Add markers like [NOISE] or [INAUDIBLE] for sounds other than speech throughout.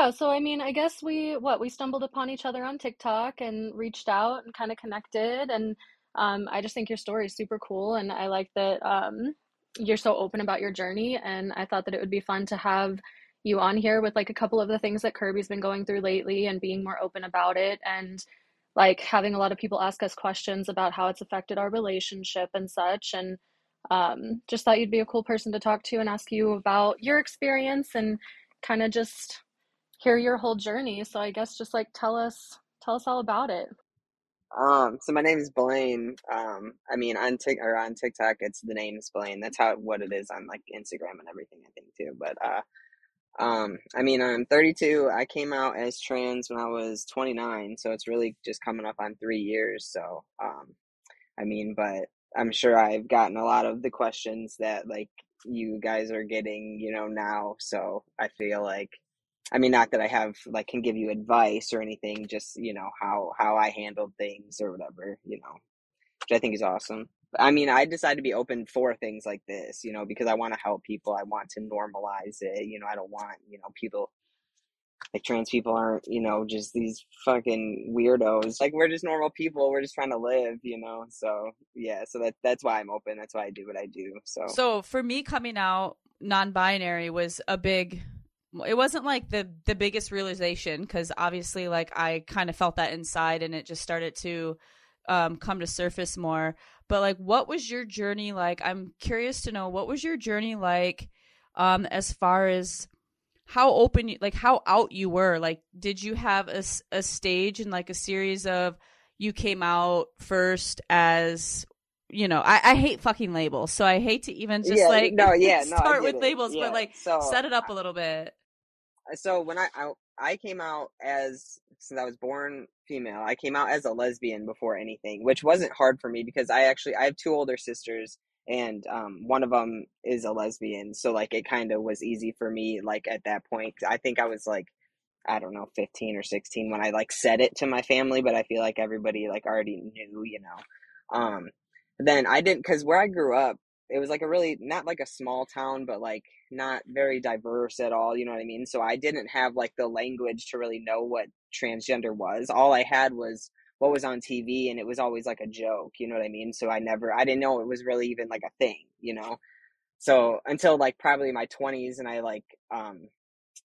Yeah, so I mean, I guess we what, we stumbled upon each other on TikTok and reached out and kinda connected, and, um, I just think your story is super cool, and I like that, um, you're so open about your journey, and I thought that it would be fun to have you on here with, like, a couple of the things that Kirby's been going through lately and being more open about it, and, like, having a lot of people ask us questions about how it's affected our relationship and such, and, um, just thought you'd be a cool person to talk to and ask you about your experience and kinda just hear your whole journey. So I guess just, like, tell us tell us all about it. Um, so my name is Blaine. Um, I mean, on Tik or on TikTok, it's the name is Blaine. That's how what it is on like Instagram and everything, I think too. But uh, um, I mean, I'm 32. I came out as trans when I was 29, so it's really just coming up on three years. So, um, I mean, but I'm sure I've gotten a lot of the questions that like you guys are getting, you know, now. So I feel like I mean, not that I have like can give you advice or anything, just you know how how I handled things or whatever, you know, which I think is awesome. I mean, I decided to be open for things like this, you know, because I want to help people. I want to normalize it. You know, I don't want you know people like trans people aren't you know just these fucking weirdos. Like we're just normal people. We're just trying to live, you know. So yeah, so that that's why I'm open. That's why I do what I do. So So for me, coming out non-binary was a big it wasn't like the the biggest realization because obviously like i kind of felt that inside and it just started to um, come to surface more but like what was your journey like i'm curious to know what was your journey like um as far as how open you like how out you were like did you have a, a stage and like a series of you came out first as you know, I, I hate fucking labels, so I hate to even just yeah, like no, [LAUGHS] yeah, no, start with it. labels, yeah. but like so, set it up a little bit so when I, I I came out as since I was born female, I came out as a lesbian before anything, which wasn't hard for me because I actually I have two older sisters and um, one of them is a lesbian, so like it kind of was easy for me like at that point. I think I was like I don't know 15 or 16 when I like said it to my family, but I feel like everybody like already knew, you know. Um, then I didn't because where I grew up, it was like a really not like a small town, but like not very diverse at all. You know what I mean? So I didn't have like the language to really know what transgender was. All I had was what was on TV, and it was always like a joke. You know what I mean? So I never, I didn't know it was really even like a thing. You know? So until like probably my twenties, and I like um,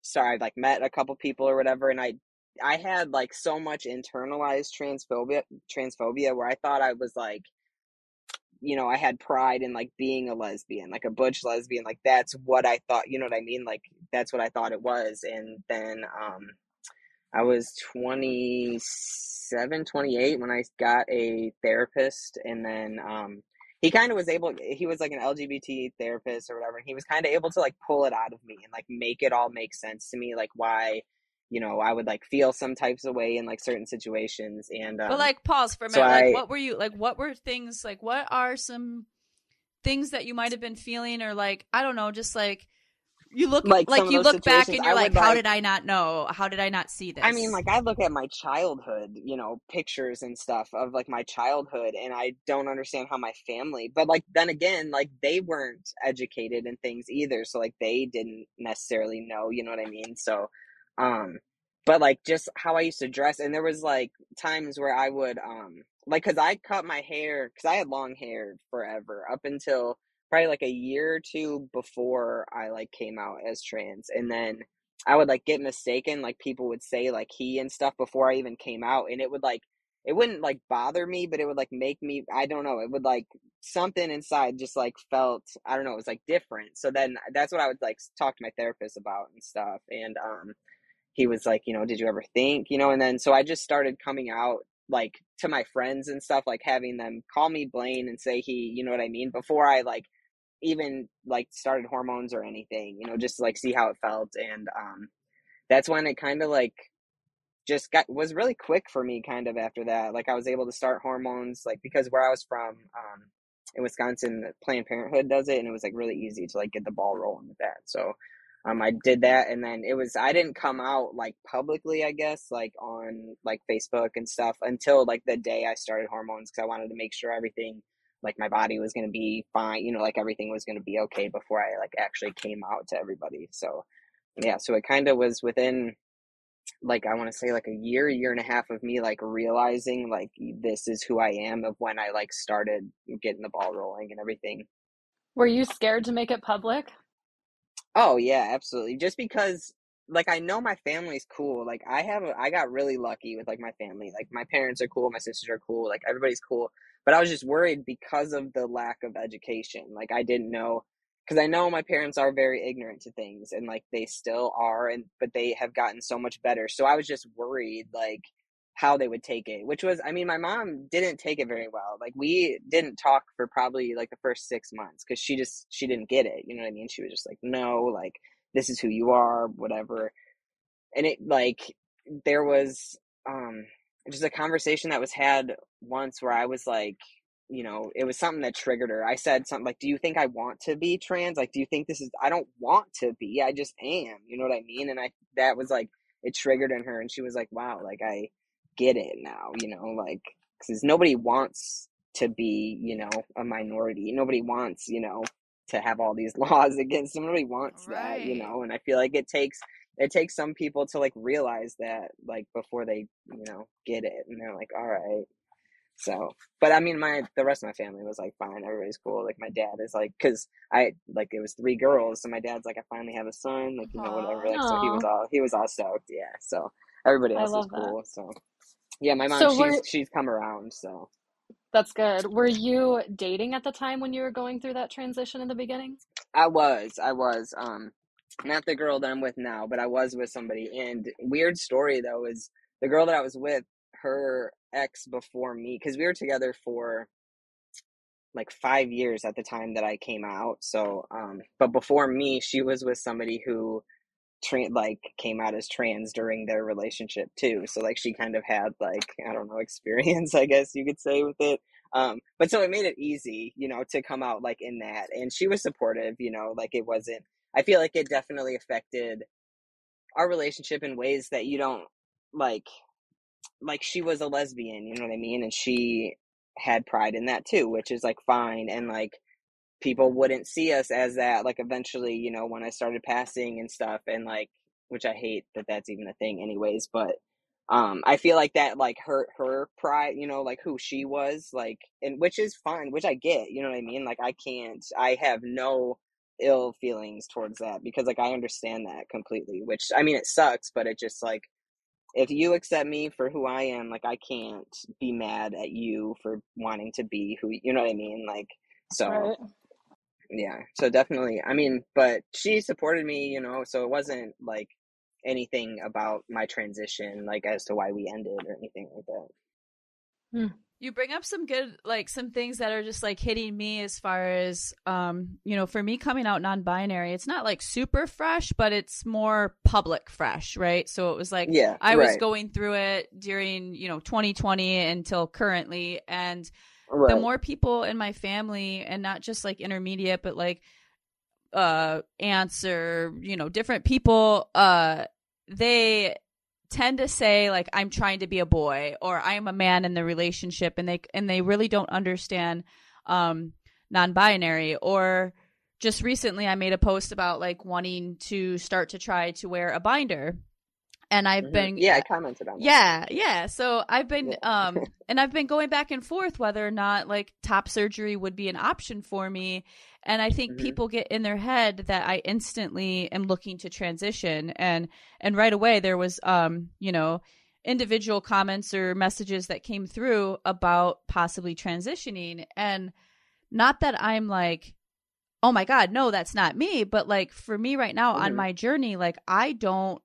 sorry, I like met a couple people or whatever, and I I had like so much internalized transphobia transphobia where I thought I was like you know, I had pride in like being a lesbian, like a butch lesbian. Like that's what I thought, you know what I mean? Like that's what I thought it was. And then um I was 27, 28 when I got a therapist and then um he kind of was able he was like an lgbt therapist or whatever and he was kind of able to like pull it out of me and like make it all make sense to me like why you know, I would like feel some types of way in like certain situations. And um, but like, pause for a minute. So like, I, what were you like? What were things like? What are some things that you might have been feeling, or like, I don't know, just like you look like, like you look back and you're like, how did I not know? How did I not see this? I mean, like I look at my childhood, you know, pictures and stuff of like my childhood, and I don't understand how my family. But like then again, like they weren't educated in things either, so like they didn't necessarily know. You know what I mean? So um, but like just how I used to dress, and there was like times where I would um like because I cut my hair because I had long hair forever up until probably like a year or two before I like came out as trans, and then I would like get mistaken, like people would say like he and stuff before I even came out, and it would like it wouldn't like bother me, but it would like make me I don't know, it would like something inside just like felt I don't know, it was like different. So then that's what I would like talk to my therapist about and stuff. And um he was like, you know, did you ever think, you know, and then so I just started coming out like to my friends and stuff, like having them call me Blaine and say he, you know what I mean, before I like even like started hormones or anything, you know, just like see how it felt. And um that's when it kind of like just got was really quick for me kind of after that. Like I was able to start hormones like because where I was from, um in Wisconsin, Planned Parenthood does it and it was like really easy to like get the ball rolling with that. So um, I did that, and then it was I didn't come out like publicly, I guess, like on like Facebook and stuff until like the day I started hormones because I wanted to make sure everything like my body was going to be fine, you know, like everything was going to be okay before I like actually came out to everybody. So yeah, so it kind of was within like I want to say like a year, year and a half of me like realizing like this is who I am of when I like started getting the ball rolling and everything. Were you scared to make it public? Oh yeah, absolutely. Just because like I know my family's cool. Like I have a, I got really lucky with like my family. Like my parents are cool, my sisters are cool, like everybody's cool. But I was just worried because of the lack of education. Like I didn't know because I know my parents are very ignorant to things and like they still are and but they have gotten so much better. So I was just worried like how they would take it, which was I mean my mom didn't take it very well. Like we didn't talk for probably like the first 6 months cuz she just she didn't get it. You know what I mean? She was just like, "No, like this is who you are, whatever." And it like there was um just a conversation that was had once where I was like you know, it was something that triggered her. I said something like, Do you think I want to be trans? Like, do you think this is, I don't want to be, I just am. You know what I mean? And I, that was like, it triggered in her. And she was like, Wow, like, I get it now, you know, like, because nobody wants to be, you know, a minority. Nobody wants, you know, to have all these [LAUGHS] laws against them. Nobody wants right. that, you know, and I feel like it takes, it takes some people to like realize that like before they you know get it and they're like all right so, but I mean, my the rest of my family was like fine. Everybody's cool. Like my dad is like, cause I like it was three girls, so my dad's like, I finally have a son. Like you know whatever. Like, so he was all he was all stoked. Yeah. So everybody else is cool. That. So yeah, my mom so she's she's come around. So that's good. Were you dating at the time when you were going through that transition in the beginning? I was. I was. Um, not the girl that I'm with now, but I was with somebody. And weird story though is the girl that I was with her ex before me because we were together for like five years at the time that I came out. So, um, but before me, she was with somebody who, tra- like, came out as trans during their relationship too. So, like, she kind of had like I don't know [LAUGHS] experience, I guess you could say, with it. Um, but so it made it easy, you know, to come out like in that, and she was supportive, you know, like it wasn't. I feel like it definitely affected our relationship in ways that you don't like like she was a lesbian, you know what I mean? And she had pride in that too, which is like fine. And like people wouldn't see us as that. Like eventually, you know, when I started passing and stuff, and like, which I hate that that's even a thing, anyways. But um, I feel like that like hurt her pride, you know, like who she was, like, and which is fine, which I get, you know what I mean? Like, I can't, I have no ill feelings towards that because like I understand that completely. Which I mean, it sucks, but it just like if you accept me for who I am, like I can't be mad at you for wanting to be who you know what I mean. Like so, right. Yeah. So definitely, I mean, but she supported me, you know. So it wasn't like anything about my transition, like as to why we ended or anything like that. Hmm you bring up some good like some things that are just like hitting me as far as um you know for me coming out non-binary it's not like super fresh but it's more public fresh right so it was like yeah i right. was going through it during you know 2020 until currently and right. the more people in my family and not just like intermediate but like uh aunts or you know different people uh they tend to say like I'm trying to be a boy or I'm a man in the relationship and they and they really don't understand um non-binary or just recently I made a post about like wanting to start to try to wear a binder and I've mm-hmm. been yeah I commented on that. yeah yeah so I've been yeah. um and I've been going back and forth whether or not like top surgery would be an option for me and I think mm-hmm. people get in their head that I instantly am looking to transition and and right away there was um you know individual comments or messages that came through about possibly transitioning and not that I'm like oh my god no that's not me but like for me right now mm-hmm. on my journey like I don't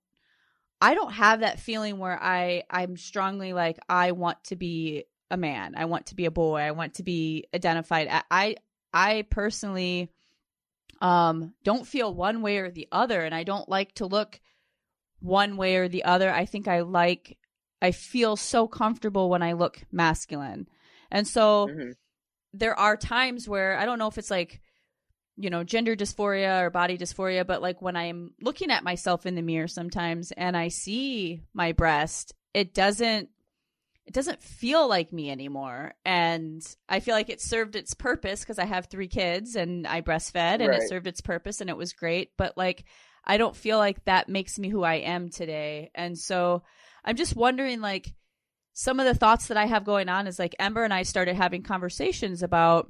I don't have that feeling where I I'm strongly like I want to be a man. I want to be a boy. I want to be identified. I I personally um don't feel one way or the other and I don't like to look one way or the other. I think I like I feel so comfortable when I look masculine. And so mm-hmm. there are times where I don't know if it's like you know, gender dysphoria or body dysphoria, but like when I'm looking at myself in the mirror sometimes and I see my breast, it doesn't it doesn't feel like me anymore. And I feel like it served its purpose because I have three kids and I breastfed and right. it served its purpose and it was great. But like, I don't feel like that makes me who I am today. And so I'm just wondering like some of the thoughts that I have going on is like Ember and I started having conversations about,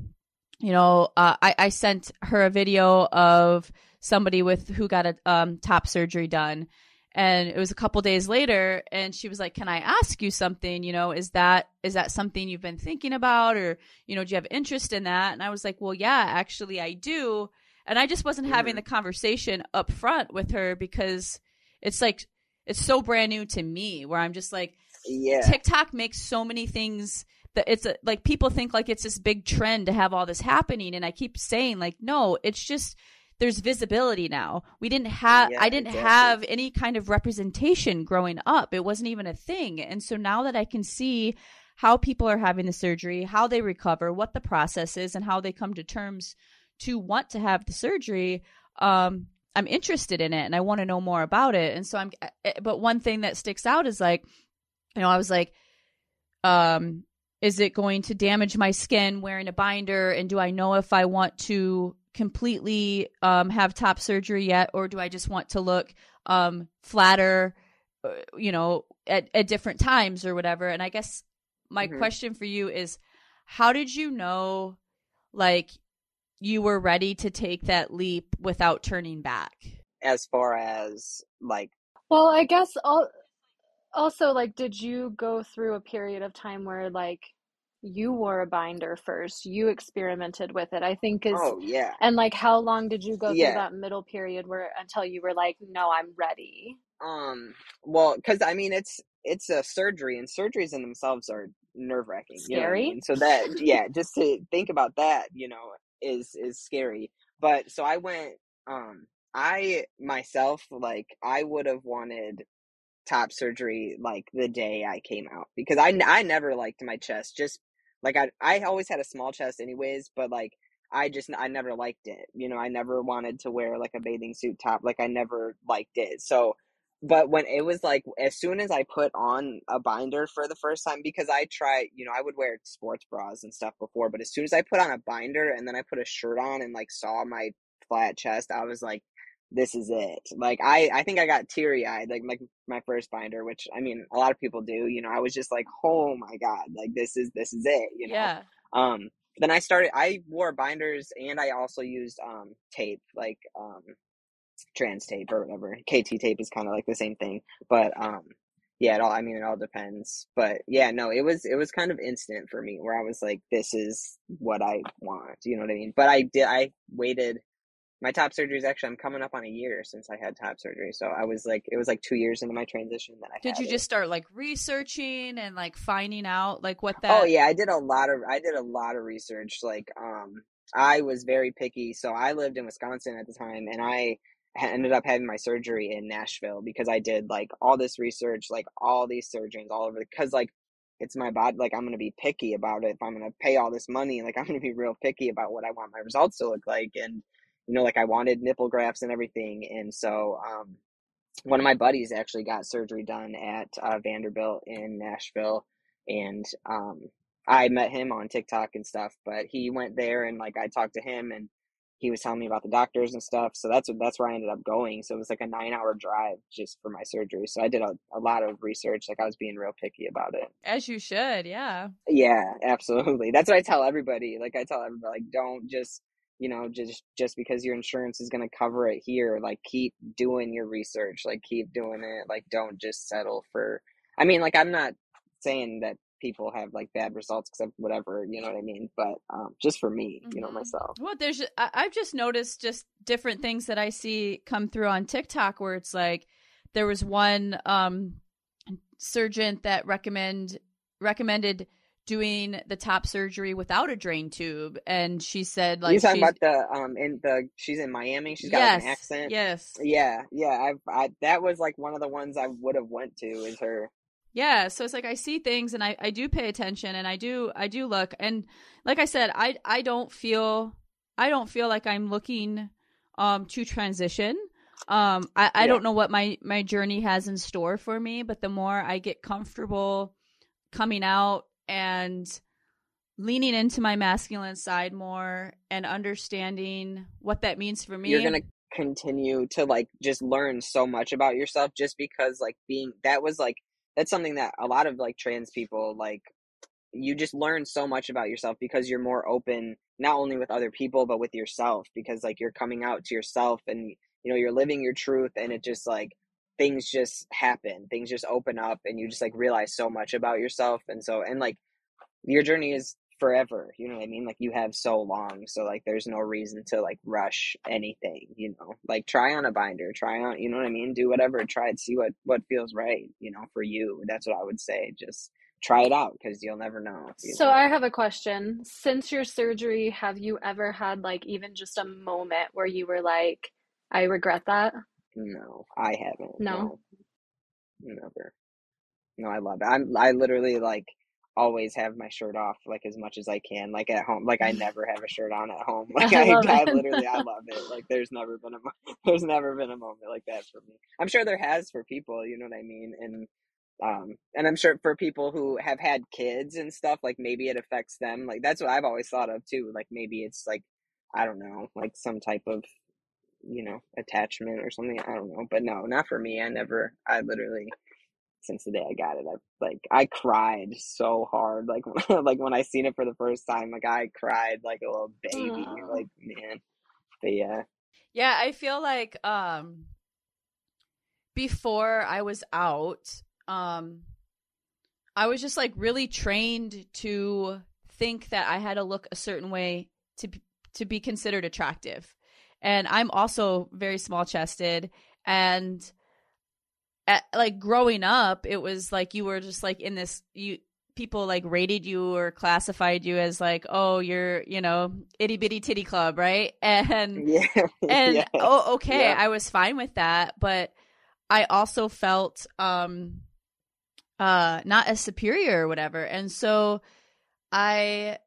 you know, uh, I, I sent her a video of somebody with who got a um, top surgery done. And it was a couple days later, and she was like, "Can I ask you something? You know, is that is that something you've been thinking about, or you know, do you have interest in that?" And I was like, "Well, yeah, actually, I do." And I just wasn't having the conversation up front with her because it's like it's so brand new to me where I'm just like yeah. TikTok makes so many things that it's a, like people think like it's this big trend to have all this happening and I keep saying like no, it's just there's visibility now. We didn't have Yeah, I didn't exactly. have any kind of representation growing up. It wasn't even a thing. And so now that I can see how people are having the surgery, how they recover, what the process is and how they come to terms to want to have the surgery, um I'm interested in it and I want to know more about it. And so I'm eh, but one thing that sticks out is like you know, I was like um is it going to damage my skin wearing a binder? And do I know if I want to completely um, have top surgery yet? Or do I just want to look um, flatter uh, you know at, at different times or whatever? And I guess my Mhm. question for you is how did you know like you were ready to take that leap without turning back? As far as like, Well, I guess al- also like did you go through a period of time where like you wore a binder first, you experimented with it. I think is oh yeah, and like how long did you go through that middle period where until you were like, no, I'm ready? um, well, because I mean, it's it's a surgery, and surgeries in themselves are nerve wracking. You know I Scary. mean? So that yeah, just to think about that, you know, is is scary. But so I went. Um, I myself like I would have wanted top surgery like the day I came out because I, I never liked my chest just like I I always had a small chest anyways but like I just I never liked it you know I never wanted to wear like a bathing suit top like I never liked it so but when it was like as soon as I put on a binder for the first time because I try you know I would wear sports bras and stuff before but as soon as I put on a binder and then I put a shirt on and like saw my flat chest I was like this is it. Like I, I think I got teary eyed, like like my first binder, which I mean a lot of people do. You know, I was just like, oh my god, like this is this is it. You know. yeah Um. Then I started. I wore binders, and I also used um tape, like um trans tape or whatever. KT tape is kind of like the same thing, but um. Yeah, it all. I mean, it all depends, but yeah, no, it was it was kind of instant for me, where I was like, "This is what I want," you know what I mean? But I did. I waited my top surgery is actually I'm coming up on a year since I had top surgery. So I was like it was like two years into my transition that I did you it. just start like researching and like finding out like what that Oh yeah, I did a lot of I did a lot of research. Like um I was very picky. So I lived in Wisconsin at the time and I ended up having my surgery in Nashville because I did like all this research, like all these surgeons all over cuz like it's my body like I'm going to be picky about it. If I'm going to pay all this money, like [LAUGHS] I'm going to be real picky about what I want my results to look like and you know like I wanted nipple grafts and everything. And so um one of my buddies actually got surgery done at uh, Vanderbilt in Nashville, and um, I met him on TikTok and stuff. But he went there, and like I talked to him, and he was telling me about the doctors and stuff. So that's what that's where I ended up going. So it was like a nine hour drive just for my surgery. So I did a, a lot of research. Like I was being real picky about it. as you should yeah Yeah, absolutely. That's what I tell everybody. Like I tell everybody, like don't just you know just just because your insurance is going to cover it here like keep doing your research like keep doing it like don't just settle for i mean like i'm not saying that people have like bad results because of whatever you know what i mean but um just for me you know Mhm. myself Well, there's I've just noticed just different things that I see come through on TikTok where it's like there was one um surgeon that recommend recommended doing the top surgery without a drain tube. And she said like you talking about the um in the she's in miami? She's got like an accent? yes. Yeah yeah i've i that was like one of the ones i would have went to is her. Yeah, so it's like I see things and I, I do pay attention and I do I do look. And like I said I I don't feel I don't feel like I'm looking um to transition. Um I, I Yeah. don't know what my my journey has in store for me, but the more I get comfortable coming out and leaning into my masculine side more and understanding what that means for me. you're gonna continue to like just learn so much about yourself just because like being that was like that's something that a lot of like trans people like you just learn so much about yourself because you're more open not only with other people but with yourself because like you're coming out to yourself and you know you're living your truth and it just like things just happen things just open up and you just like realize so much about yourself and so and like your journey is forever you know what i mean like you have so long so like there's no reason to like rush anything you know like try on a binder try on you know what i mean do whatever try it see what what feels right you know for you that's what i would say just try it out because you'll never know. So know? I have a question. Since your surgery, have you ever had like even just a moment where you were like, I regret that? No, I haven't. No. no. Never. No, I love it. I'm I literally like always have my shirt off like as much as I can. Like at home. Like I [LAUGHS] never have a shirt on at home. Like I, I, I literally I [LAUGHS] love it. Like there's never been a [LAUGHS] there's never been a moment like that for me. I'm sure there has for people, you know what I mean? And um and i'm sure for people who have had kids and stuff like maybe it affects them like that's what i've always thought of too like maybe it's like i don't know like some type of you know attachment or something i don't know but no not for me i never i literally since the day i got it i like i cried so hard like [LAUGHS] like when i seen it for the first time like i cried like a little baby Aww. like man but yeah yeah i feel like um before i was out um I was just like really trained to think that I had to look a certain way to to be considered attractive. And I'm also very small chested and at, like growing up it was like you were just like in this you people like rated you or classified you as like oh you're you know itty bitty titty club right [LAUGHS] and [LAUGHS] yeah and yeah. oh okay yeah. i was fine with that but i also felt um uh not as superior or whatever. And so I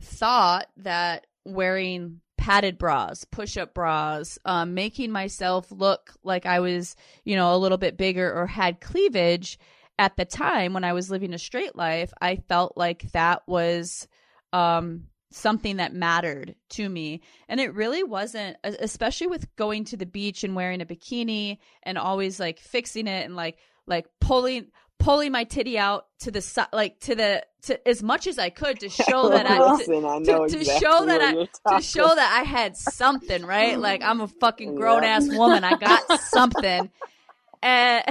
thought that wearing padded bras, push-up bras, um, making myself look like I was, you know, a little bit bigger or had cleavage at the time when I was living a straight life, I felt like that was um, something that mattered to me. And it really wasn't, especially with going to the beach and wearing a bikini and always like fixing it and like like pulling pulling my titty out to the side like to the to as much as I could to [LAUGHS] show that I, to, Listen, I to, to show that I to show that I had something, right? Like I'm a fucking [LAUGHS] grown ass woman. I got [LAUGHS] something. And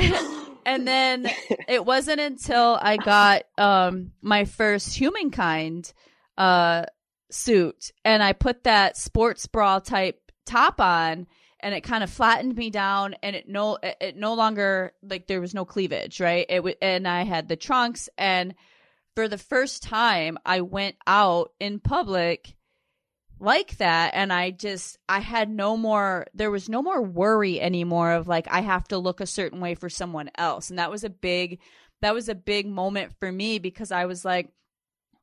and then it wasn't until I got um my first humankind uh suit and I put that sports bra type top on and it kind of flattened me down and it no it, it no longer like there was no cleavage right? It w- and i had the trunks and for the first time i went out in public like that and i just i had no more there was no more worry anymore of like i have to look a certain way for someone else. And that was a big that was a big moment for me because i was like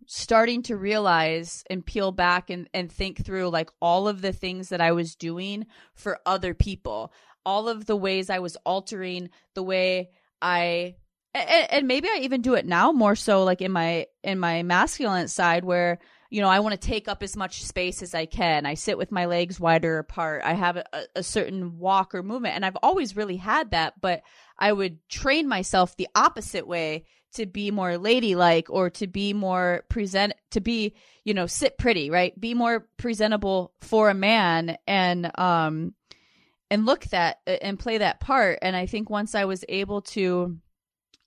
starting to realize and peel back and, and think through like all of the things that I was doing for other people, all of the ways I was altering the way I and, and maybe I even do it now more so like in my in my masculine side where you know I want to take up as much space as I can. I sit with my legs wider apart. I have a, a certain walk or movement and I've always really had that, but I would train myself the opposite way to be more ladylike or to be more present to be you know sit pretty right? Be more presentable for a man and um and look that and play that part. And i think once i was able to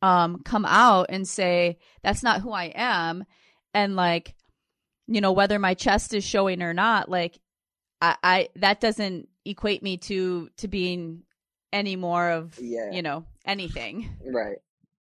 um come out and say that's not who i am and like you know whether my chest is showing or not like i i that doesn't equate me to to being any more of yeah. you know anything. Right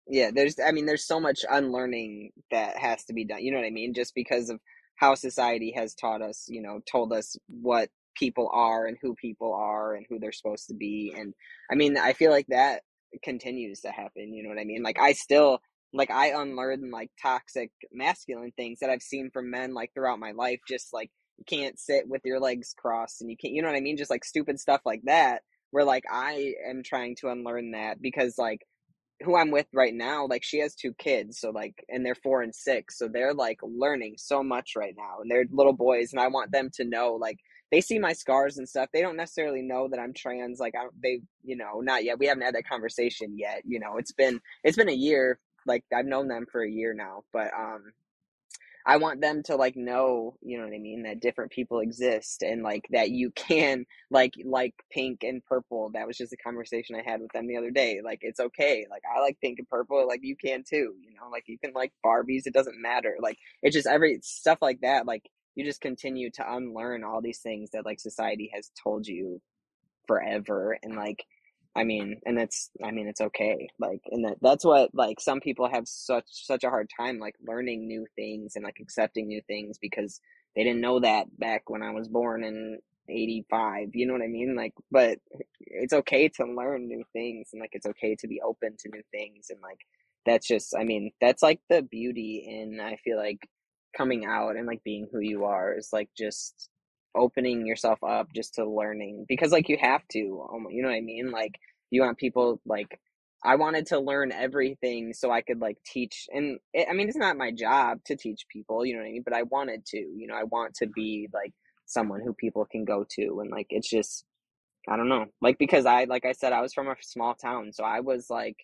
yeah there's i mean there's so much unlearning that has to be done you know what i mean? Just because of how society has taught us you know told us what people are and who people are and who they're supposed to be and i mean i feel like that continues to happen you know what i mean? Like i still like i unlearn like toxic masculine things that i've seen from men like throughout my life just like you can't sit with your legs crossed and you can't you know what i mean? Just like stupid stuff like that where like i am trying to unlearn that because like who I'm with right now, like she has two kids, so like, and they're four and six, so they're like learning so much right now, and they're little boys, and I want them to know, like, they see my scars and stuff. They don't necessarily know that I'm trans. Like, I they, you know, not yet. We haven't had that conversation yet. You know, it's been it's been a year. Like I've known them for a year now, but um, I want them to like know, you know what I mean, that different people exist and like that you [LAUGHS] can like like pink and purple. That was just a conversation I had with them the other day. Like it's okay. Like I like pink and purple, like you can too, you know, like you can like Barbies, it doesn't matter. Like it's just every stuff like that, like you just continue to unlearn all these things that like society has told you forever and like I mean, and that's I mean it's okay. Like and that that's what like some people have such such a hard time like learning new things and like accepting new things because they didn't know that back when I was born in 85. You know what I mean? Like but it's okay to learn new things and like it's okay to be open to new things and like that's just I mean, that's like the beauty in I feel like coming out and like being who you are is like just opening yourself up just to learning because like you have to um, you know what i mean? Like you want people like i wanted to learn everything so i could like teach and it, i mean it's not my job to teach people you know what i mean? But i wanted to you know i want to be like someone who people can go to and like it's just i don't know. Like because i like i said i was from a small town so i was like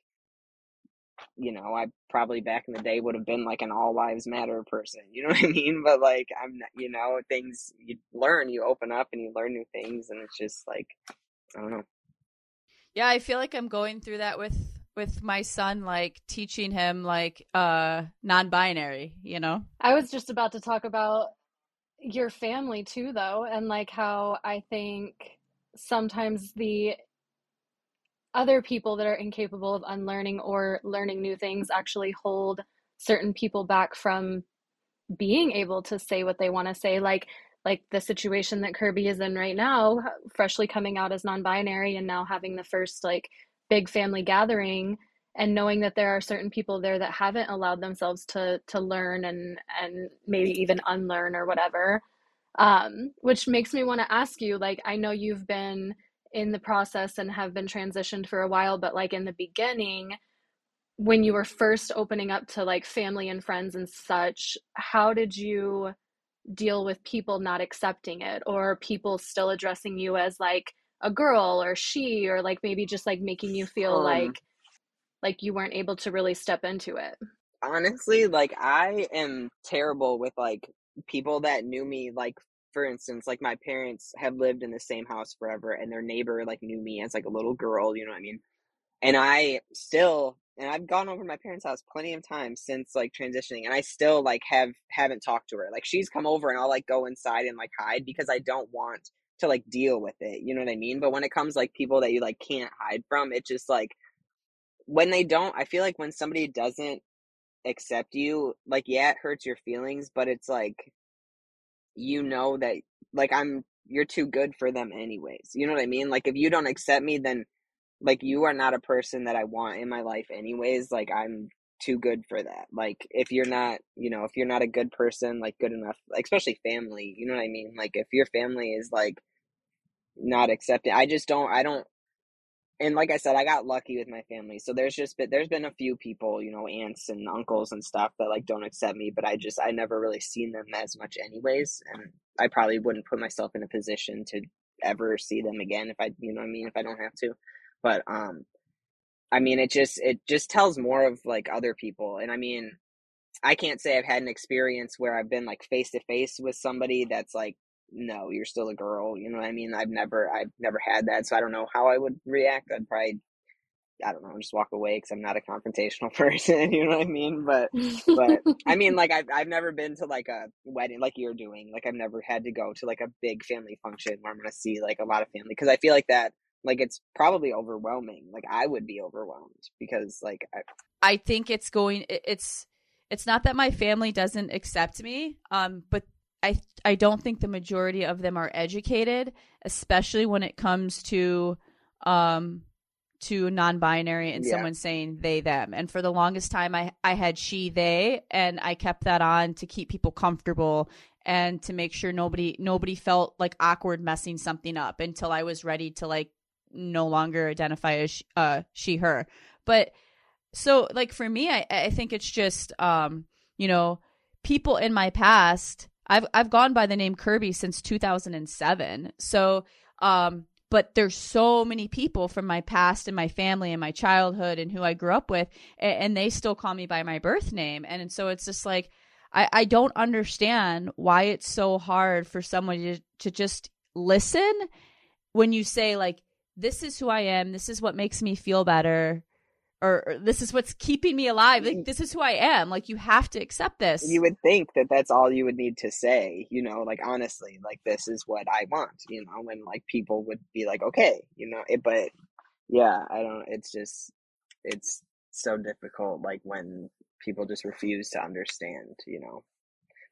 you know, I probably back in the day would have been like an all lives matter person. [LAUGHS] You know what I mean? But like, I'm, not, you know, things you learn, you open up and you learn new things, and it's just like, I don't know. Yeah, I feel like I'm going through that with with my son, like teaching him like uh non-binary. You know, I was just about to talk about your family too, though, and like how I think sometimes the other people that are incapable of unlearning or learning new things actually hold certain people back from being able to say what they want to say like like the situation that Kirby is in right now freshly coming out as non-binary and now having the first like big family gathering and knowing that there are certain people there that haven't allowed themselves to to learn and and maybe even unlearn or whatever um which makes me want to ask you like I know you've been in the process and have been transitioned for a while, but like in the beginning, when you were first opening up to like family and friends and such, how did you deal with people not accepting it or people still addressing you as like a girl or she or like maybe just like making you feel um, like like you weren't able to really step into it? Honestly, like I am terrible with like people that knew me like for instance, like my parents have lived in the same house forever and their neighbor like knew me as like a little girl, you know what I mean? And I still and I've gone over to my parents' house plenty of times since like transitioning and I still like have haven't talked to her. Like she's come over and I'll like go inside and like hide because I don't want to like deal with it. You know what I mean? But when it comes like people that you like can't hide from, it just like when they don't, I feel like when somebody doesn't accept you, like yeah, it hurts your feelings, but it's like you know that like I'm you're too good for them anyways. You know what I mean? Like if you don't accept me then like you are not a person that I want in my life anyways. Like I'm too good for that. Like if you're not, you know, if you're not a good person, like good enough, like, especially family, you know what I mean? Like if your family is like not accepting, I just don't I don't and like I said, I got lucky with my family. So there's just been there's been a few people, you know, aunts and uncles and stuff that like don't accept me, but I just I never really seen them as much anyways, and I probably wouldn't put myself in a position to ever see them again if I, you know, I mean, if I don't have to. But um, I mean, it just it just tells more of like other people, and I mean, I can't say I've had an experience where I've been like face to face with somebody that's like no, you're still a girl. You know what I mean? I've never, I've never had that, so I don't know how I would react. I'd probably, I don't know, just walk away because I'm not a confrontational [LAUGHS] person. You know what I mean? But, but I mean, [LAUGHS] like I've, I've never been to like a wedding like you're doing. Like I've never had to go to like a big family function where I'm gonna see like a lot of family because I feel like that, like it's probably overwhelming. Like I would be overwhelmed because like I, I think it's going. It's it's not that my family doesn't accept me um but I I don't think the majority of them are educated, especially when it comes to um to non-binary and yeah. someone saying they them. And for the longest time I I had she they and I kept that on to keep people comfortable and to make sure nobody nobody felt like awkward messing something up until I was ready to like no longer identify as uh she her. But so like for me I, I think it's just um you know people in my past i've i've gone by the name kirby since 2007 so um but there's so many people from my past and my family and my childhood and who i grew up with and, and they still call me by my birth name. And, and so it's just like I, I don't understand why it's so hard for someone to, to just listen when you say like this is who i am. This is what makes me feel better or, or, this is what's keeping me alive. Like mm. this is who I am. Like you have to accept this. You would think that that's all you would need to say, you know, like honestly, like this is what I want, you know, when like people would be like, okay, you know, it, but yeah, I don't. It's just it's so difficult, like when people just refuse to understand, you know.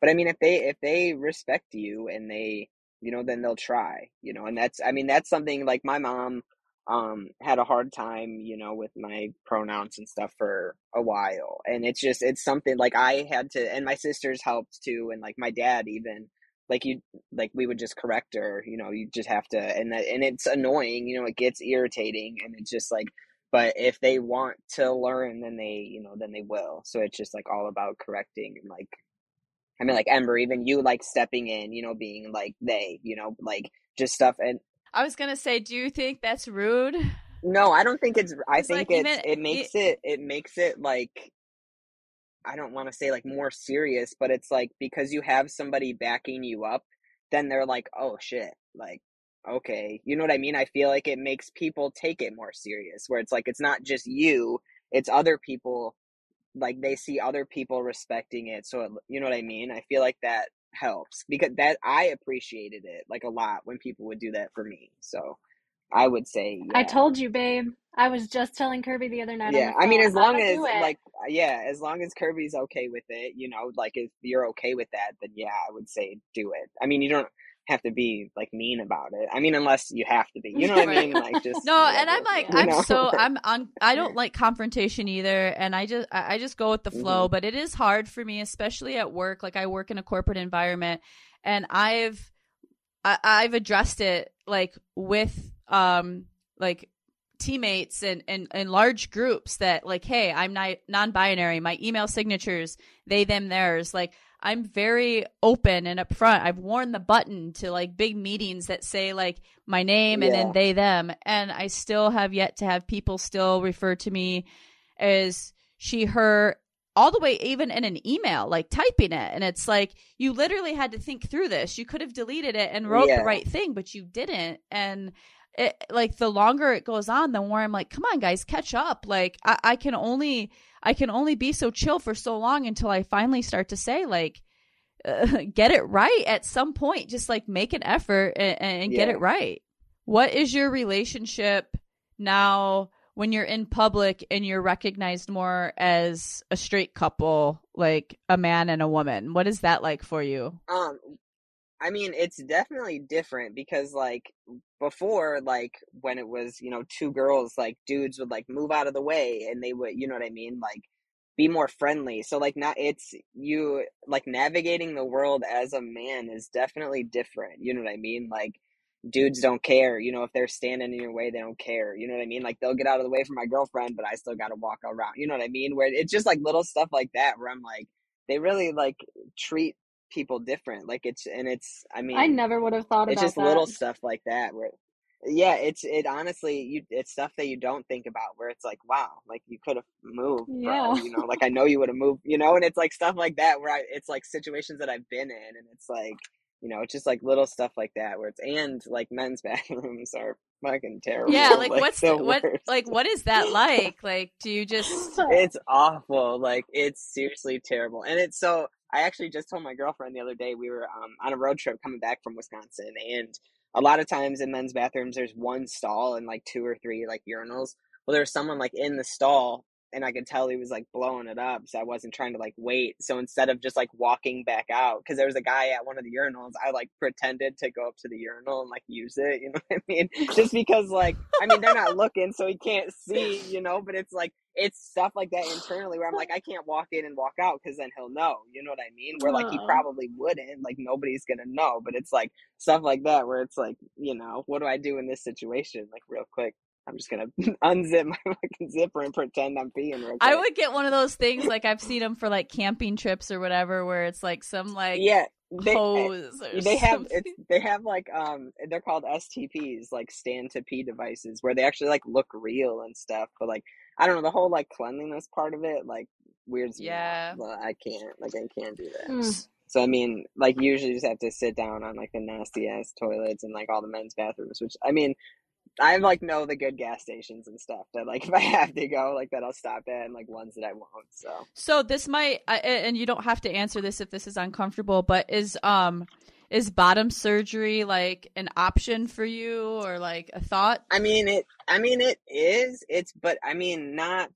But I mean, if they if they respect you and they, you know, then they'll try, you know, and that's I mean that's something like my mom um had a hard time you know with my pronouns and stuff for a while. And it's just it's something like i had to and my sisters helped too and like my dad even like you like we would just correct her you know you just have to and that and it's annoying you know it gets irritating and it's just like but if they want to learn then they you know then they will. So it's just like all about correcting and like i mean like ember even you like stepping in you know being like they you know like just stuff and I was gonna say, do you think that's rude? No, I don't think it's. I think like, it's. Even, it makes it, it. It makes it like. I don't want to say like more serious, but it's like because you have somebody backing you up, then they're like, oh shit, like okay, you know what I mean? I feel like it makes people take it more serious, where it's like it's not just you, it's other people. Like they see other people respecting it, so it, you know what I mean. I feel like that helps because that I appreciated it like a lot when people would do that for me. So I would say yeah. I told you, babe. I was just telling Kirby the other night. Yeah, I mean, as long as like uh, yeah, as long as Kirby's okay with it, you know, like if you're okay with that, then yeah, I would say do it. I mean, you don't have to be like mean about it. I mean, unless you have to be, you know what I mean? Like just [LAUGHS] no. Whatever, and I'm like, I'm know? so [LAUGHS] I'm on. I don't like confrontation either, and I just I just go with the flow. Mm-hmm. But it is hard for me, especially at work. Like I work in a corporate environment, and I've I, I've addressed it like with um like teammates and, and, and large groups that like hey i'm not non-binary my email signatures they them theirs like I'm very open and upfront. I've worn the button to like big meetings that say like my name and then they them, and I still have yet to have people still refer to me as she her all the way even in an email like typing it. And it's like you literally had to think through this. You could have deleted it and wrote yeah. the right thing but you didn't. And it, like the longer it goes on the more i'm like come on guys catch up like I, I can only I can only be so chill for so long until I finally start to say like uh, [LAUGHS] get it right at some point just like make an effort and, and yeah. get it right. What is your relationship now when you're in public and you're recognized more as a straight couple, like a man and a woman? What is that like for you? Um I mean, it's definitely different because like before, like when it was, you know, two girls, like dudes would like move out of the way and they would, you know what I mean? Like be more friendly. So like not it's you like navigating the world as a man is definitely different. You know what I mean? Like dudes don't care. You know, if they're standing in your way, they don't care. You know what I mean? Like they'll get out of the way for my girlfriend, but I still got to walk around. You know what I mean? Where it's just like little stuff like that where I'm like, they really like treat people different. Like it's and it's I mean I never would have thought it's about just that. little stuff like that where yeah, it's it honestly you it's stuff that you don't think about where it's like, wow, like you could have moved, yeah. Bro, you know, like I know you would have moved, you know, and it's like stuff like that where I it's like situations that I've been in and it's like you know, it's just like little stuff like that where it's and like men's [LAUGHS] bathrooms are fucking terrible. Yeah, like, like what's the, what like what is that like? Like do you [LAUGHS] just It's awful. Like it's seriously terrible. And it's so I actually just told my girlfriend the other day we were um, on a road trip coming back from Wisconsin, and a lot of times in men's bathrooms there's one stall and like two or three like urinals. Well, there was someone like in the stall and I could tell he was like blowing it up. So I wasn't trying to like wait. So instead of just like walking back out, because there was a guy at one of the urinals, I like pretended to go up to the urinal and like use it. You know what I mean? [LAUGHS] Just because like I mean they're not looking, so he can't see. You know, but it's like it's stuff like that internally where I'm like I can't walk in and walk out because then he'll know. You know what I mean? Where like he probably wouldn't. Like nobody's gonna know. But it's like stuff like that where it's like you know what do I do in this situation? Like real quick. I'm just gonna [LAUGHS] unzip my fucking zipper and pretend I'm peeing. Real quick. I would get one of those things [LAUGHS] like I've seen them for like camping trips or whatever, where it's like some like yeah, they, hose. They have it's they have like um they're called STPs like stand to pee devices where they actually like look real and stuff but like I don't know the whole like cleanliness part of it like weirds me Yeah. out. Well, I can't like I can't do that Mm. so I mean like you usually just have to sit down on like the nasty ass toilets and like all the men's bathrooms which I mean I have like know the good gas stations and stuff that like [LAUGHS] if I have to go like that I'll stop at and like ones that I won't so So this might, I- and you don't have to answer this if this is uncomfortable, but is um is bottom surgery like an option for you or like a thought? I mean it I mean it is it's but I mean not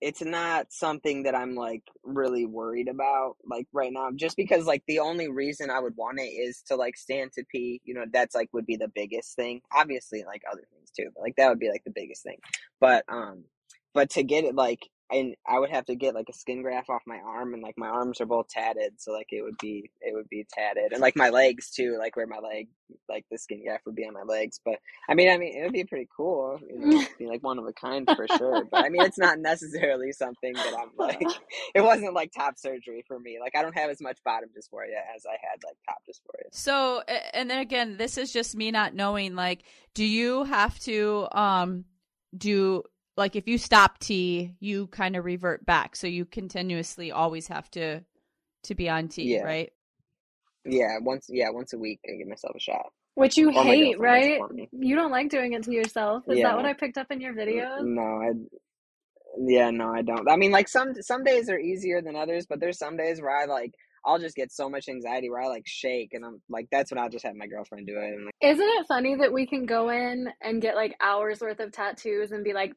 it's not something that I'm like really worried about like right now just because like the only reason I would want it is to like stand to pee you know that's like would be the biggest thing obviously like other things too but like that would be like the biggest thing but um but to get it like and I would have to get like a skin graft off my arm and like my arms are both tatted so like it would be it would be tatted and like my legs too like where my leg like the skin graft would be on my legs but I mean, I mean, it would be pretty cool, you know, [LAUGHS] be like one of a kind for sure. But I mean, it's not necessarily something that I'm like. [LAUGHS] [LAUGHS] It wasn't like top surgery for me. Like I don't have as much bottom dysphoria as I had like top dysphoria. So, and then again, this is just me not knowing. Like, do you have to um do like if you stop T, you kind of revert back, so you continuously always have to to be on T, Yeah. right? Yeah, once yeah once a week I give myself a shot. Which you Or my hate, girlfriend does it right? You don't like doing it to yourself. Is Yeah. that what I picked up in your videos? No, I. Yeah, no, I don't. I mean, like some some days are easier than others, but there's some days where I like I'll just get so much anxiety where I like shake, and I'm like that's when I'll just have my girlfriend do it. And like, Isn't it funny that we can go in and get like hours worth of tattoos and be like,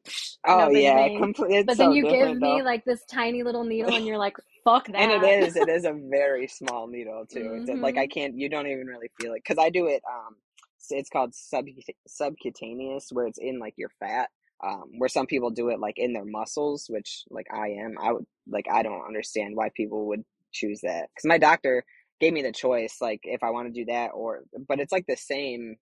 oh yeah, completely. But so then you give different, me like this tiny little needle and you're [LAUGHS] like, fuck that. And it is, it is a very small needle too. It's like I Mhm. can't, you don't even really feel it because I do it. Um, it's called sub subcutaneous, where it's in like your fat. Um, where some people do it like in their muscles, which like I am. I would like I don't understand why people would choose that because my doctor gave me the choice, like if I want to do that or, but it's like the same.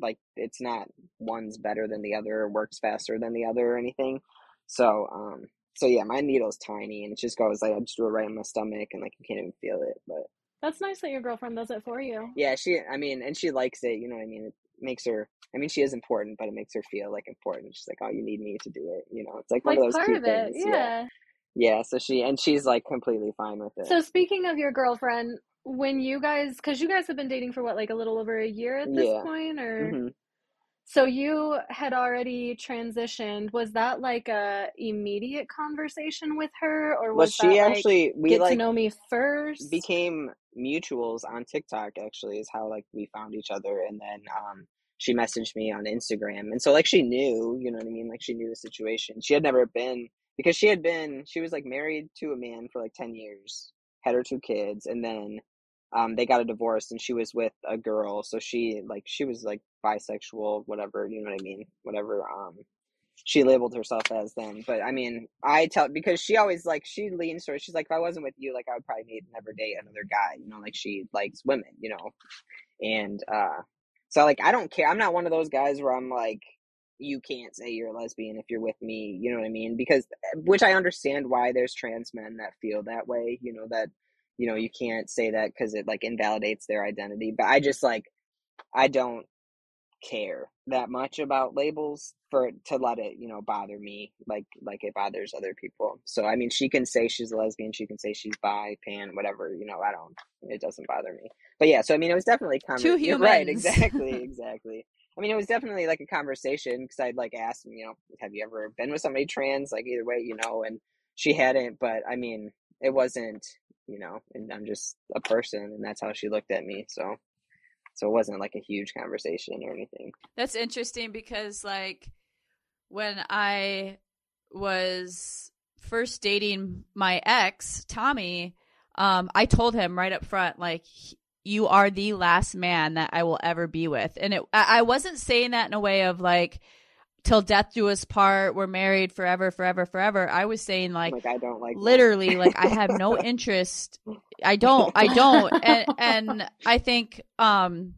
Like it's not one's better than the other or works faster than the other or anything. So um, so yeah, my needle's tiny and it just goes like I just do it right in my stomach and like you can't even feel it. But That's nice that your girlfriend does it for you. yeah, she I mean, and she likes it. You know what I mean? It makes her. I mean, she is important, but it makes her feel like important. She's like, oh, you need me to do it. You know, it's like one of those part of it. things. Yeah. yeah. Yeah, so she and she's like completely fine with it. So speaking of your girlfriend, when you guys, because you guys have been dating for what, like a little over a year at this Yeah. point, or hmm so you had already transitioned. Was that like a immediate conversation with her, or Well, was she that like actually we get to like know me first? became mutuals on TikTok actually is how like we found each other and then um she messaged me on Instagram and so like she knew, you know what I mean? Like she knew the situation. She had never been because she had been she was like married to a man for like 10 years, had her two kids and then um they got a divorce and she was with a girl so she like she was like bisexual whatever, you know what I mean? Whatever um she labeled herself as then. But I mean, I tell because she always like she leans towards. She's like, if I wasn't with you, like I would probably need never date another guy. You know, like she likes women. You know, and uh, so like I don't care. I'm not one of those guys where I'm like, you can't say you're a lesbian if you're with me. You know what I mean? Because which I understand why there's trans men that feel that way. You know that you know you can't say that because it like invalidates their identity. But I just like I don't care that much about labels for to let it you know bother me like like it bothers other people so i mean she can say she's a lesbian she can say she's bi pan whatever you know i don't it doesn't bother me but yeah so i mean it was definitely conver- Two you're right exactly [LAUGHS] exactly i mean it was definitely like a conversation because i'd like asked him you know have you ever been with somebody trans? Like either way you know and she hadn't but i mean it wasn't you know and i'm just a person and that's how she looked at me so so it wasn't like a huge conversation or anything. That's interesting because like when I was first dating my ex, Tommy, um, I told him right up front, like, you are the last man that I will ever be with. And it, I wasn't saying that in a way of like, till death do us part, we're married forever, forever, forever. I was saying like, like I don't like literally like i have no [LAUGHS] interest i don't i don't and and i think um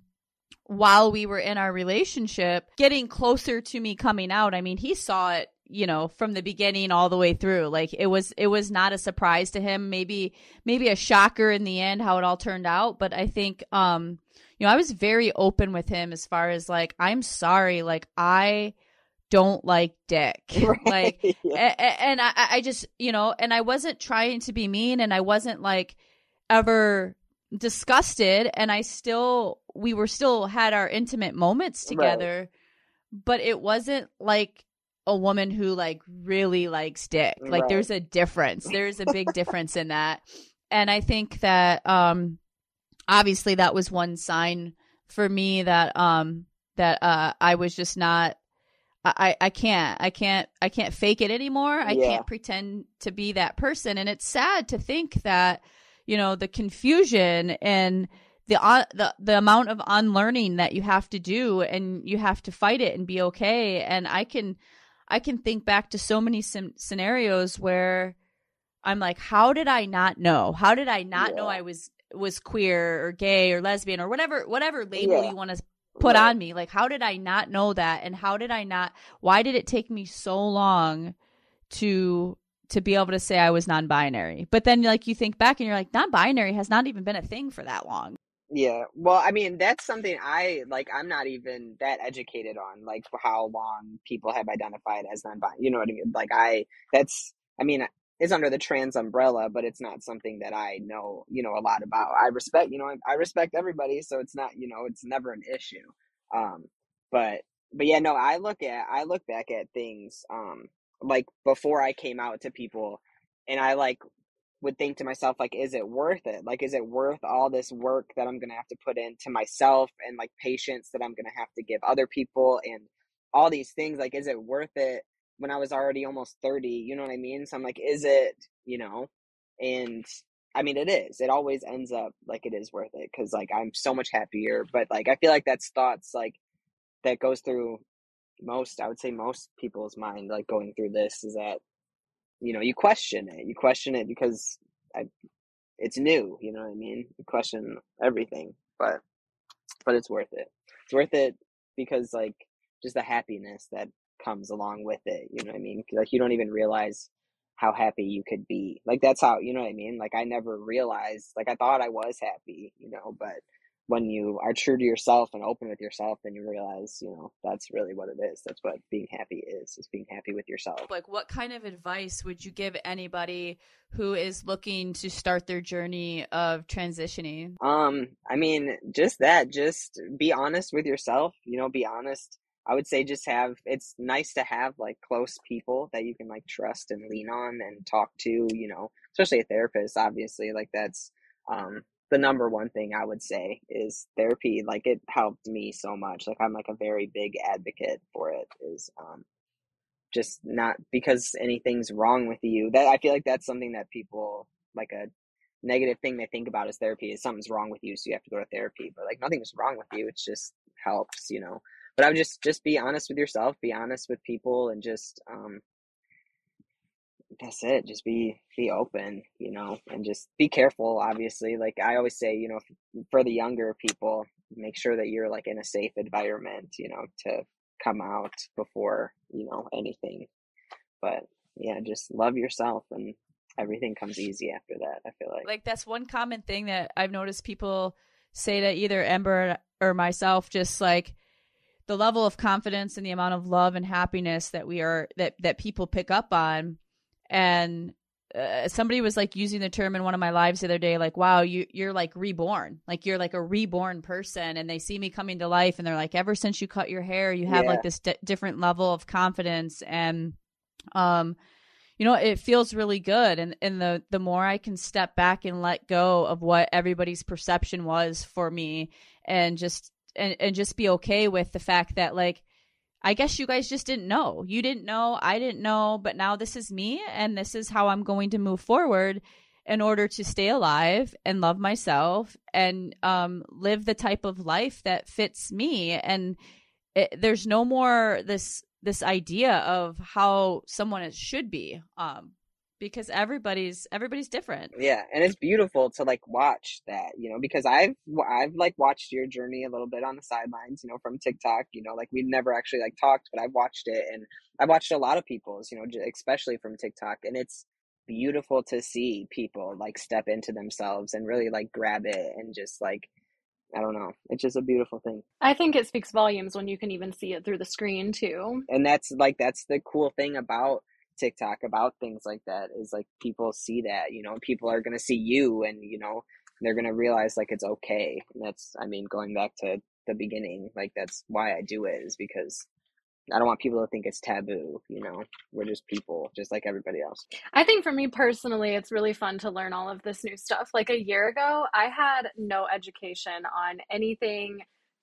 while we were in our relationship, getting closer to me coming out. I mean, he saw it, you know, from the beginning all the way through. Like it was it was not a surprise to him. Maybe maybe a shocker in the end how it all turned out, but I think um you know, I was very open with him as far as like I'm sorry, like I don't like dick. [LAUGHS] [LAUGHS] Right. Like, yeah. and I, I just, you know, and I wasn't trying to be mean and I wasn't like ever disgusted. And I still, we were still had our intimate moments together, right. but it wasn't like a woman who like really likes dick. Like, right. there's a difference. There's a big difference in that. And I think that, um, obviously that was one sign for me that, um, that, uh, I was just not I, I can't I can't I can't fake it anymore. I yeah. can't pretend to be that person and it's sad to think that you know the confusion and the uh, the the amount of unlearning that you have to do and you have to fight it and be okay and I can I can think back to so many sim- scenarios where I'm like how did I not know? How did I not yeah. know I was was queer or gay or lesbian or whatever whatever label yeah. you want to put right. on me. Like, how did I not know that? And how did I not? Why did it take me so long to to be able to say I was non-binary? But then, like, you think back and you're like, non-binary has not even been a thing for that long. Yeah. Well, I mean, that's something I like. I'm not even that educated on, like, how long people have identified as non-binary. You know what I mean? Like, I that's. I mean, is under the trans umbrella, but it's not something that I know, you know, a lot about. I respect, you know, I, I respect everybody, so it's not, you know, it's never an issue. Um, but but yeah, no, I look at I look back at things um like before I came out to people, and I like would think to myself like, is it worth it? Like, is it worth all this work that I'm gonna have to put into myself and like patience that I'm gonna have to give other people and all these things? Like, is it worth it? when I was already almost 30, you know what I mean? So I'm like, is it, you know? And I mean, it is. It always ends up like it is worth it because, like, I'm so much happier. But, like, I feel like that's thoughts, like, that goes through most, I would say, most people's mind, like, going through this is that, you know, you question it. You question it because I, it's new, you know what I mean? You question everything, but, but it's worth it. It's worth it because, like, just the happiness that comes along with it. You know what I mean? Like you don't even realize how happy you could be. Like that's how you know what I mean. Like I never realized. Like I thought I was happy, you know, but when you are true to yourself and open with yourself, then you realize, you know, that's really what it is. That's what being happy is. Is being happy with yourself. Like, what kind of advice would you give anybody who is looking to start their journey of transitioning? Um, I mean, just that. Just be honest with yourself. You know, be honest I would say just have it's nice to have like close people that you can like trust and lean on and talk to, you know, especially a therapist, obviously. Like that's um the number one thing I would say is therapy. Like it helped me so much. Like I'm like a very big advocate for it is um just not because anything's wrong with you. That I feel like that's something that people like a negative thing they think about is therapy is something's wrong with you so you have to go to therapy but like nothing's wrong with you it's just helps you know but I would just just be honest with yourself, be honest with people, and just um, that's it. Just be be open, you know, and just be careful. Obviously, like I always say, you know, for the younger people, make sure that you're like in a safe environment, you know, to come out before you know anything. But yeah, just love yourself and everything comes easy after that. I feel like like that's one common thing that I've noticed people say to either Ember or myself, just like the level of confidence and the amount of love and happiness that we are that that people pick up on and uh, somebody was like using the term in one of my lives the other day like wow you you're like reborn. Like you're like a reborn person. And they see me coming to life and they're like ever since you cut your hair you have yeah. like this d- different level of confidence. And um you know it feels really good. And and the the more i can step back and let go of what everybody's perception was for me and just and and just be okay with the fact that like I guess you guys just didn't know. You didn't know, I didn't know, but now this is me and this is how I'm going to move forward in order to stay alive and love myself and um, live the type of life that fits me and it, there's no more this this idea of how someone should be um, because everybody's everybody's different. Yeah, and it's beautiful to like watch that, you know, because I've I've like watched your journey a little bit on the sidelines, you know, from TikTok, you know, like we never actually like talked, but I've watched it and I've watched a lot of people's, you know, especially from TikTok, and it's beautiful to see people like step into themselves and really like grab it and just like I don't know. It's just a beautiful thing. I think it speaks volumes when you can even see it through the screen too. And that's like that's the cool thing about TikTok about things like that is like people see that, you know, people are going to see you and, you know, they're going to realize like it's okay. And that's, I mean, going back to the beginning, like that's why I do it is because I don't want people to think it's taboo, you know. We're just people, just like everybody else. I think for me personally, it's really fun to learn all of this new stuff. Like a year ago, I had no education on anything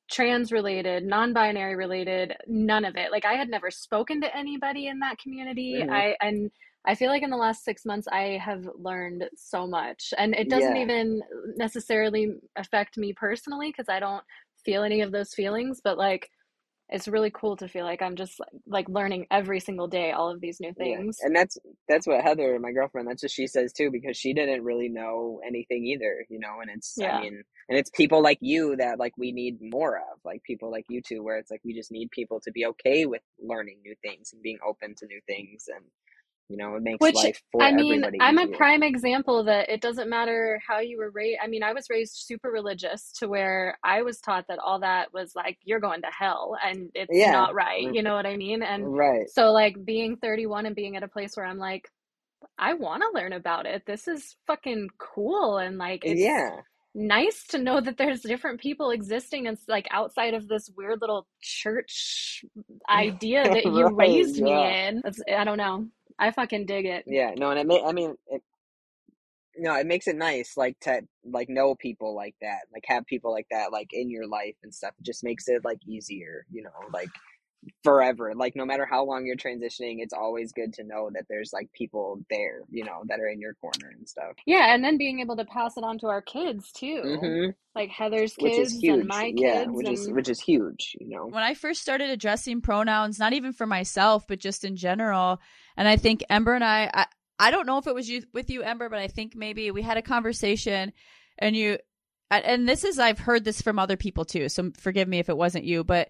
trans related, non binary related, none of it. Like I had never spoken to anybody in that community. Mm-hmm. I and I feel like in the last six months I have learned so much. And it doesn't yeah. even necessarily affect me personally because I don't feel any of those feelings, but like it's really cool to feel like I'm just like learning every single day all of these new things. Yeah. And that's that's what Heather, my girlfriend, that's what she says too because she didn't really know anything either, you know, and it's yeah. I mean, and it's people like you that like we need more of, like people like you two where it's like we just need people to be okay with learning new things and being open to new things and you know it makes Which, life for i mean i'm easier. a prime example that it doesn't matter how you were raised i mean i was raised super religious to where i was taught that all that was like you're going to hell and it's yeah. not right you know what i mean and right so like being 31 and being at a place where i'm like i want to learn about it this is fucking cool and like it's yeah nice to know that there's different people existing and like outside of this weird little church [LAUGHS] idea that you right, raised yeah. me in. It's, I don't know. I fucking dig it. Yeah, no, and it may, I mean, it, no, it makes it nice, like to like know people like that, like have people like that, like in your life and stuff. It just makes it like easier, you know, like forever. Like no matter how long you're transitioning, it's always good to know that there's like people there, you know, that are in your corner and stuff. Yeah, and then being able to pass it on to our kids too. Mm-hmm. Like Heather's kids and my kids. Yeah, which and... is which is huge, you know. When I first started addressing pronouns, not even for myself, but just in general, and I think Ember and I, I, I don't know if it was you with you, Ember, but I think maybe we had a conversation, and you, and this is I've heard this from other people too. So forgive me if it wasn't you, but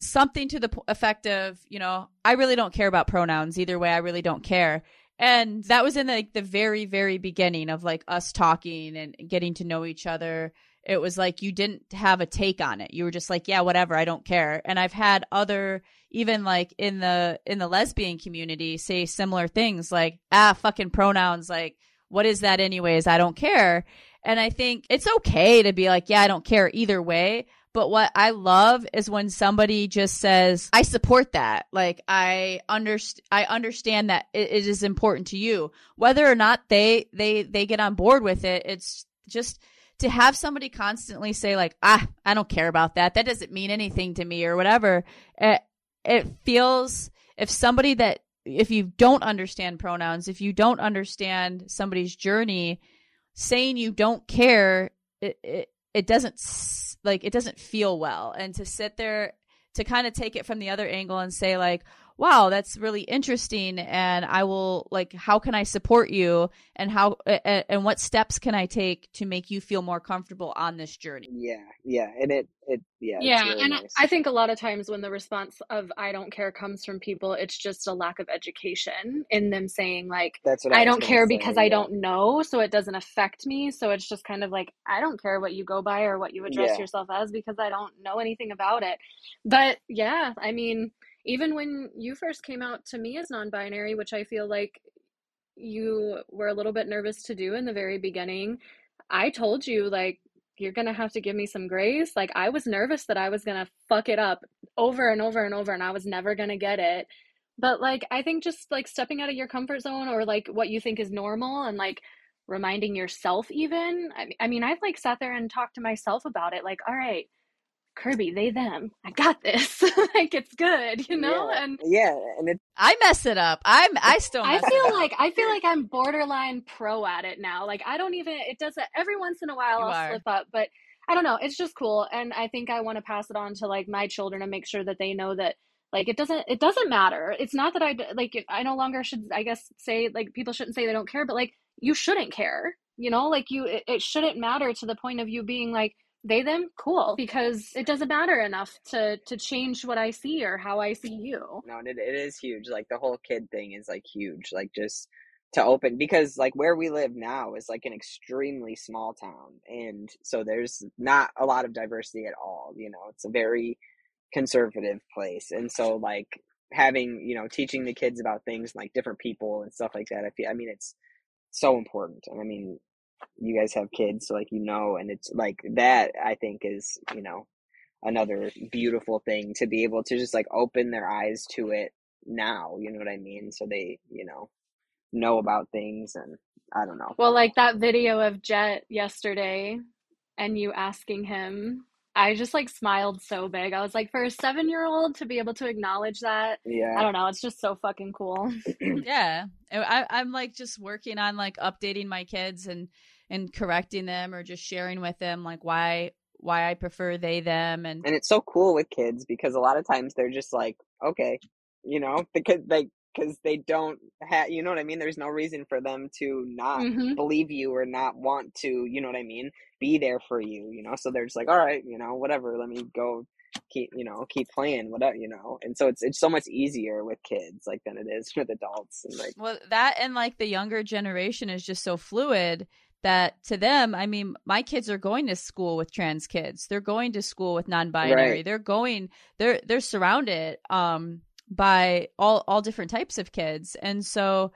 something to the effect of, you know, I really don't care about pronouns either way. I really don't care. And that was in like the very, very beginning of like us talking and getting to know each other. It was like you didn't have a take on it. You were just like, yeah, whatever, I don't care. And I've had other even like in the in the lesbian community say similar things like, ah, fucking pronouns like what is that anyways? I don't care. And I think it's okay to be like, yeah, I don't care either way. But what I love is when somebody just says, I support that. Like I underst- I understand that it, it is important to you. Whether or not they they they get on board with it, it's just to have somebody constantly say like, "Ah, I don't care about that. That doesn't mean anything to me or whatever." It it feels if somebody that if you don't understand pronouns, if you don't understand somebody's journey, saying you don't care, it, it it doesn't like it doesn't feel well. And to sit there to kind of take it from the other angle and say like wow that's really interesting and i will like how can i support you and how and, and what steps can i take to make you feel more comfortable on this journey yeah yeah and it it yeah yeah really and nice. i think a lot of times when the response of i don't care comes from people it's just a lack of education in them saying like that's what i, I don't care say, because yeah. i don't know so it doesn't affect me so it's just kind of like i don't care what you go by or what you address Yeah. yourself as because i don't know anything about it but yeah i mean even when you first came out to me as non-binary which i feel like you were a little bit nervous to do in the very beginning i told you like you're gonna have to give me some grace. Like i was nervous that i was gonna fuck it up over and over and over and i was never gonna get it. But like i think just like stepping out of your comfort zone or like what you think is normal and like reminding yourself even I, I mean i've like sat there and talked to myself about it like all right Kirby, they, them. I got this. [LAUGHS] like it's good, you know? yeah. And yeah and it i mess it up i'm i still I mess it feel up. like I feel like I'm borderline pro at it now. Like I don't even it does it every once in a while You I'll are. slip up, but I don't know. It's just cool and I think I want to pass it on to like my children and make sure that they know that like it doesn't it doesn't matter it's not that i like i no longer should i guess say like people shouldn't say they don't care but like you shouldn't care you know like you it, it shouldn't matter to the point of you being like they them? Cool because it doesn't matter enough to to change what i see or how i see you. No it, it is huge like the whole kid thing is like huge like just to open because like where we live now is like an extremely small town and so there's not a lot of diversity at all you know it's a very conservative place and so like having you know teaching the kids about things like different people and stuff like that i feel i mean it's so important and i mean you guys have kids so like you know and it's like that i think is you know another beautiful thing to be able to just like open their eyes to it now you know what i mean so they you know know about things and I don't know. Well, like that video of Jet yesterday and you asking him, I just like smiled so big. I was like, for a seven year old to be able to acknowledge that, yeah, I don't know. It's just so fucking cool. [CLEARS THROAT] yeah, I, I'm like just working on like updating my kids and and correcting them or just sharing with them like why why I prefer they them and and it's so cool with kids because a lot of times they're just like okay you know the because like because they don't have you know what i mean? There's no reason for them to not mm-hmm. believe you or not want to you know what i mean be there for you you know? So they're just like all right you know whatever let me go keep you know keep playing whatever you know? And so it's it's so much easier with kids like than it is [LAUGHS] with adults and like well that and like the younger generation is just so fluid that to them i mean my kids are going to school with trans kids. They're going to school with non-binary. Right. they're going they're they're surrounded um by all all different types of kids and so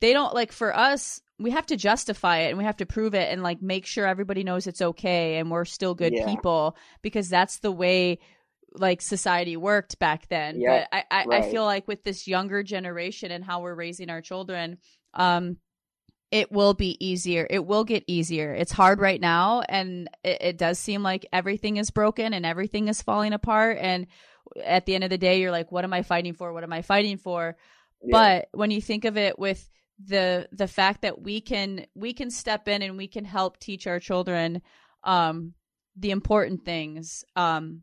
they don't like for us we have to justify it and we have to prove it and like make sure everybody knows it's okay and we're still good yeah. people because that's the way like society worked back then but I, I, right. I feel like with this younger generation and how we're raising our children um it will be easier. It will get easier. It's hard right now, and it, it, does seem like everything is broken and everything is falling apart. And at the end of the day, you're like, what am I fighting for? What am I fighting for? Yeah. But when you think of it with the the fact that we can we can step in and we can help teach our children um the important things um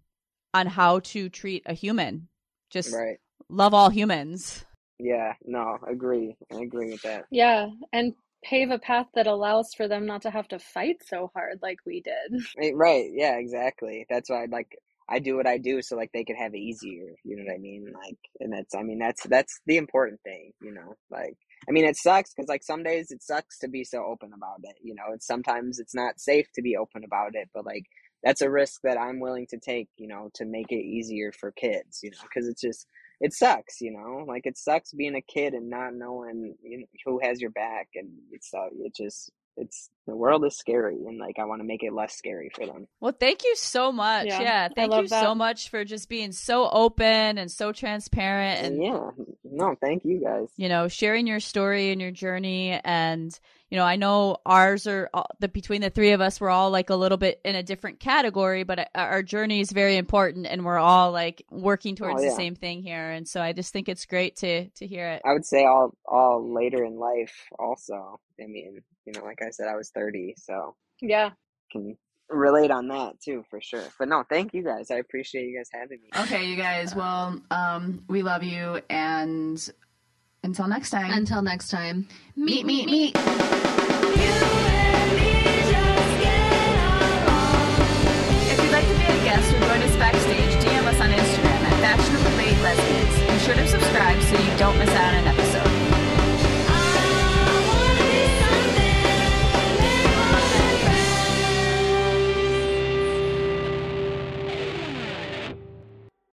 on how to treat a human. Just right. love all humans. Yeah, no, agree. I agree with that. Yeah, and pave a path that allows for them not to have to fight so hard like we did. Right. Yeah, exactly. That's why like I do what I do so like they could have it easier. You know what I mean? Like, and that's I mean that's that's the important thing. You know, like I mean it sucks because like some days it sucks to be so open about it. You know, it's sometimes it's not safe to be open about it, but like that's a risk that I'm willing to take. You know, to make it easier for kids. You know, because it's just it sucks. You know, like it sucks being a kid and not knowing you know, who has your back, and it's uh, it just it's the world is scary and like I want to make it less scary for them. Well, thank you so much. Yeah, yeah thank you that. so much for just being so open and so transparent and Yeah. No, thank you guys. You know, sharing your story and your journey and you know, I know ours are the between the three of us we're all like a little bit in a different category, but uh, our journey is very important and we're all like working oh, towards oh, yeah. the same thing here and so I just think it's great to to hear it. I would say all all later in life also. I mean, you know, like I said, I was 30, so yeah, can relate on that too for sure. But no, thank you guys. I appreciate you guys having me. Okay, you guys. Well, um, we love you, and until next time. Until next time. Meet, meet, meet. meet. If you'd like to be a guest or join us backstage, DM us on Instagram at Fashionably Lesbians. Be sure to subscribe so you don't miss out on